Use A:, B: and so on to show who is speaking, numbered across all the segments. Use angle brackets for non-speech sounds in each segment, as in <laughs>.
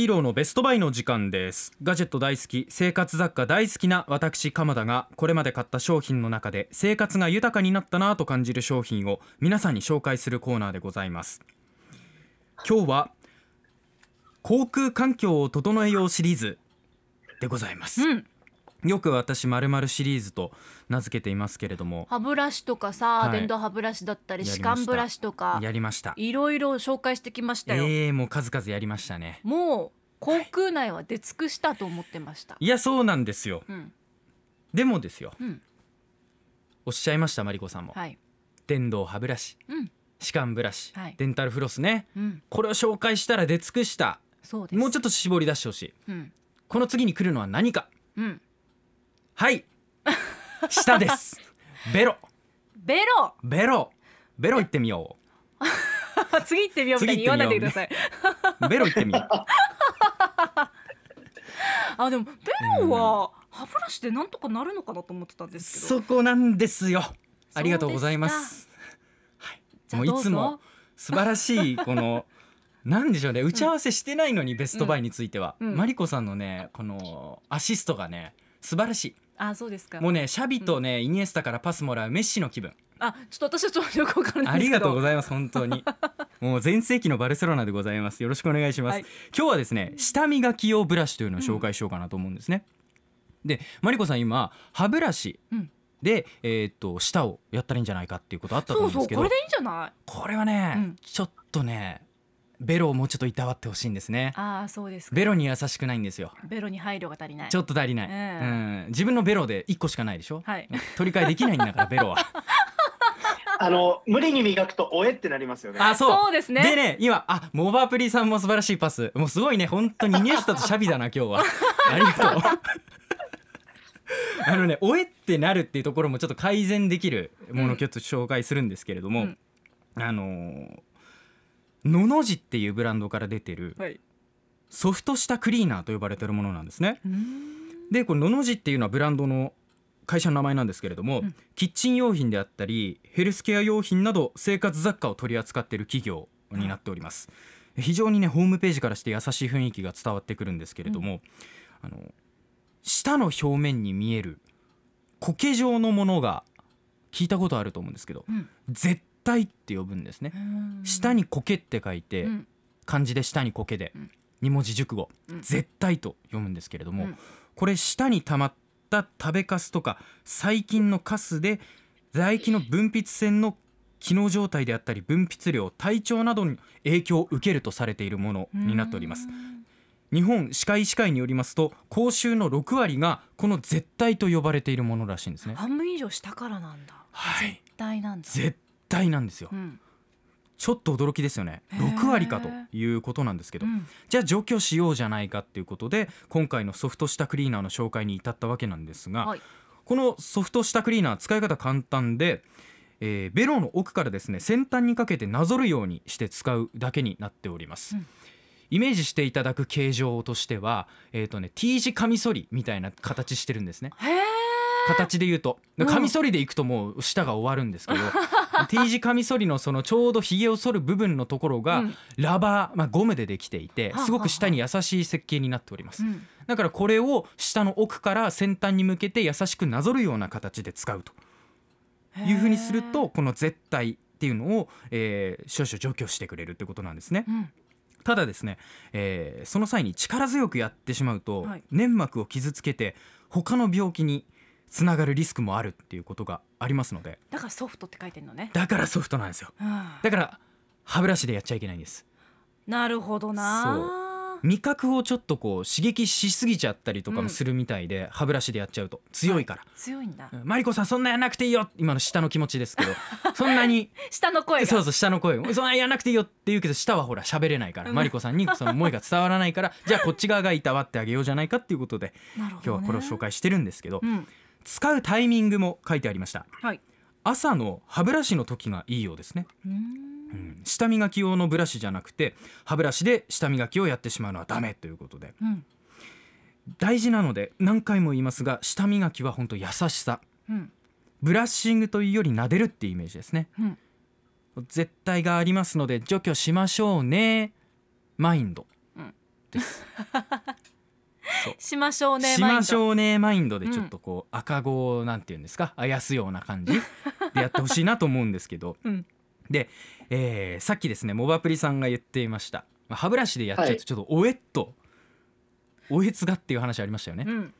A: ヒーローのベストバイの時間です。ガジェット大好き生活雑貨大好きな私鎌田がこれまで買った商品の中で生活が豊かになったなと感じる商品を皆さんに紹介するコーナーでございます。今日は航空環境を整えようシリーズでございます、
B: うん、
A: よく私まるまるシリーズと名付けていますけれども。
B: 歯ブラシとかさ、
A: はい。
B: 電動歯ブラシだったり
A: やりました。
B: 歯間ブラシとか
A: やりました。
B: いろいろ紹介してきましたよ、
A: えー、もう数々やりましたね。
B: もう航空内は出尽くしたと思ってました、
A: いやそうなんですよ。
B: うん。
A: でもですよ。
B: うん。
A: おっしゃいましたマリコさんも、
B: はい。
A: 電動歯ブラシ。
B: うん。
A: 歯間ブラシ、
B: はい。
A: デンタルフロスね。
B: うん。
A: これを紹介したら出尽くした。
B: そうです。
A: もうちょっと絞り出してほしい。
B: うん。
A: この次に来るのは何か。
B: うん
A: はい。舌です。<laughs> ベロ。
B: ベロ。
A: ベロ。ベロ行ってみよ <laughs>
B: 次行ってみようみたいに言わないでください、
A: う <laughs> ベロ行ってみよ
B: あでもベロは歯ブラシでなんとかなるのかなと思ってたん
A: う
B: ですけど。
A: そこなんですよ。ありがとうございます。もうい。
B: じゃあどうぞ
A: つも素晴らしいこのなんでしょうね。打ち合わせしてないのにベストバイについては、
B: うん。うん。
A: マリコさんのねこのアシストがね素晴らし
B: あそうですか。
A: いもうねシャビとね、イニエスタからパスもらうメッシの気分。
B: あちょっと私はちょっとよくわからない
A: ありがとうございます本当に。<laughs> もう全盛期のバルセロナでございます。よろしくお願いします、
B: はい。
A: 今日はですね舌磨き用ブラシというのを紹介しようかなと思うんですね、でマリコさん今歯ブラシ
B: うん。
A: で、えーっと舌をやったらいいんじゃないかっていうことあったと思
B: そううん
A: ですけど。
B: そうこれでいいんじゃない？
A: これはね、
B: うん。
A: ちょっとねベロをもうちょっといたわってほしいんですね。
B: ああそうですか。
A: ベロに優しくないんですよ。
B: ベロに配慮が足りない。
A: ちょっと足りない、
B: ええ
A: うん、自分のベロで1個しかないでしょ、
B: はい。
A: 取り替えできないんだからベロは。<laughs>
C: あの無理に磨くとおえってなりますよね。
A: あそう。
B: そうですね。
A: でね今あモバプリさんも素晴らしいパス。もうすごいね。本当にイニエスタとシャビだな今日は。<laughs> ありがとう。<laughs> あのねおえってなるっていうところもちょっと改善できるものを今日紹介するんですけれども、
B: うん。
A: あのーのの字っていうブランドから出てる
B: はい。
A: ソフト下クリーナーと呼ばれてるものなんですね。でこれのの字っていうのはブランドの会社の名前なんですけれども、
B: うん。
A: キッチン用品であったりヘルスケア用品など生活雑貨を取り扱っている企業になっております、非常にねホームページからして優しい雰囲気が伝わってくるんですけれども、あの舌の表面に見える苔状のものが聞いたことあると思うんですけど
B: うん。
A: 絶対って呼ぶんですね下に苔って書いて、
B: うん。
A: 漢字で下に苔で、
B: うん。
A: 二文字熟語、
B: うん。
A: 絶対と読むんですけれども、
B: うん。
A: これ舌に溜まった食べかすとか細菌のカスで唾液の分泌腺の機能状態であったり分泌量体調などに影響を受けるとされているものになっております。日本歯科医師会によりますと口臭の6割がこの絶対と呼ばれているものらしいんですね。
B: 半分以上下からなんだ。
A: はい。
B: 絶対なんだ。
A: 絶対なんですよ。
B: うん。
A: ちょっと驚きですよね。
B: へー。
A: 6割かということなんですけど。
B: うん。
A: じゃあ除去しようじゃないかっていうことで今回のソフト下クリーナーの紹介に至ったわけなんですが、
B: はい。
A: このソフト下クリーナー使い方簡単で、えーベロの奥からですね先端にかけてなぞるようにして使うだけになっております、
B: うん。
A: イメージしていただく形状としては、えーとね、T 字カミソリみたいな形してるんですね。形で言うと。
B: うん。
A: カミソリでいくともう舌が終わるんですけど <laughs> <laughs> T 字カミソリのそのちょうどひげを剃る部分のところが
B: うん。
A: ラバー、まあ、ゴムでできていてすごく舌に優しい設計になっております。
B: うん。
A: だからこれを舌の奥から先端に向けて優しくなぞるような形で使うと。いうふうにするとこの絶対っていうのを、えー少々除去してくれるってことなんですね。
B: うん。
A: ただですね、えーその際に力強くやってしまうと、
B: はい。
A: 粘膜を傷つけて他の病気につながるリスクもあるっていうことがありますので。
B: だからソフトって書いてんのね。
A: だからソフトなんですよ。
B: うん。
A: だから歯ブラシでやっちゃいけないんです。
B: なるほどな。
A: 味覚をちょっとこう刺激しすぎちゃったりとか
B: うん。
A: もするみたいで、歯ブラシでやっちゃうと。強いから、
B: 強いんだ。
A: うん。マリコさんそんなやんなくていいよ。今の下の気持ちですけど。<laughs> そんなに。
B: 下の声が。
A: そうそう下の声。そんなやんなくていいよって言うけど下はほら喋れないから、
B: うん。
A: マリコさんにその思いが伝わらないからじゃあこっち側がいたわってあげようじゃないかっていうことで
B: ね。
A: 今日はこれを紹介してるんですけど、
B: うん
A: 使うタイミングも書いてありました。
B: はい。
A: 朝の歯ブラシの時がいいようですね、
B: うーん。
A: うん、舌磨き用のブラシじゃなくて歯ブラシで舌磨きをやってしまうのはダメということで。
B: うん。
A: 大事なので何回も言いますが舌磨きは本当優しさ。
B: うん。
A: ブラッシングというより撫でるっていうイメージですね。
B: うん。
A: 絶対がありますので除去しましょうね。マインド、
B: うん。
A: です <laughs>
B: 島少年マインド。
A: 島少年マインドでちょっとこう、赤子をなんていうんですか？あやすような感じ <laughs> でやってほしいなと思うんですけど、
B: うん。
A: で、えーさっきですねモバプリさんが言っていました。まあ歯ブラシでやっちゃうとちょっとおえっと、おえつがっていう話ありましたよね、
B: うん。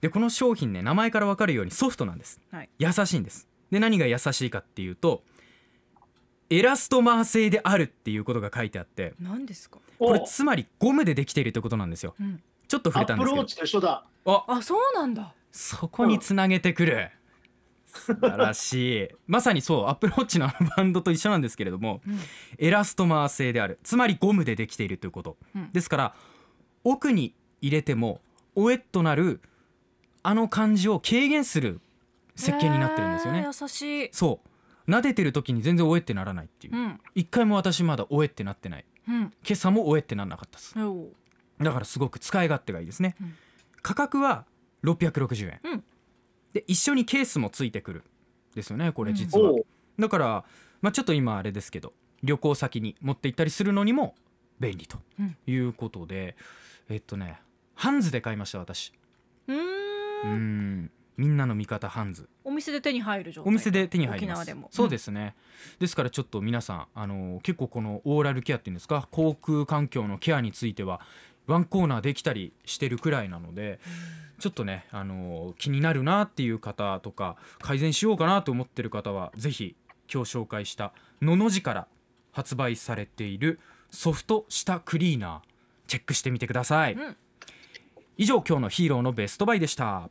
A: でこの商品ね名前から分かるようにソフトなんです、
B: はい。
A: 優しいんです。で何が優しいかっていうとエラストマー製であるっていうことが書いてあって。
B: 何ですか？
A: これ
C: お。
A: つまりゴムでできているってことなんですよ。
B: うん
A: ちょっと触
C: ア
A: れたんですけど。
C: ップルウォッチと一緒だ。
A: あ
B: あそうなんだ。
A: そこにつなげてくる、素晴らしい。<laughs> まさにそうアップルウォッチのあのバンドと一緒なんですけれども
B: うん。
A: エラストマー製である。つまりゴムでできているということ、
B: うん。
A: ですから奥に入れてもおえっとなるあの感じを軽減する設計になってるんですよね。
B: へー優しい。
A: そう。撫でてる時に全然おえってならないっていう。
B: うん。
A: 一回も私まだおえってなってない。
B: うん。
A: 今朝もおえってなんなかったですだからすごく使い勝手がいいですね、
B: うん。
A: 価格は660円、
B: うん。
A: で一緒にケースもついてくるですよねこれ実は、
C: おう。
A: だから、まあ、ちょっと今あれですけど旅行先に持って行ったりするのにも便利と
B: うん。
A: いうことで、えっとねハンズで買いました私。うん。ん。みんなの味方ハンズ。
B: お店で手に入る状態。
A: お店で手に入ります。
B: 沖縄でも。
A: そうですね、ですからちょっと皆さんあの結構このオーラルケアっていうんですか口腔環境のケアについてはワンコーナーできたりしてるくらいなのでちょっとねあの気になるなっていう方とか改善しようかなと思ってる方はぜひ今日紹介したのの字から発売されているソフト舌クリーナーチェックしてみてください、
B: うん。
A: 以上今日のヒーローのベストバイでした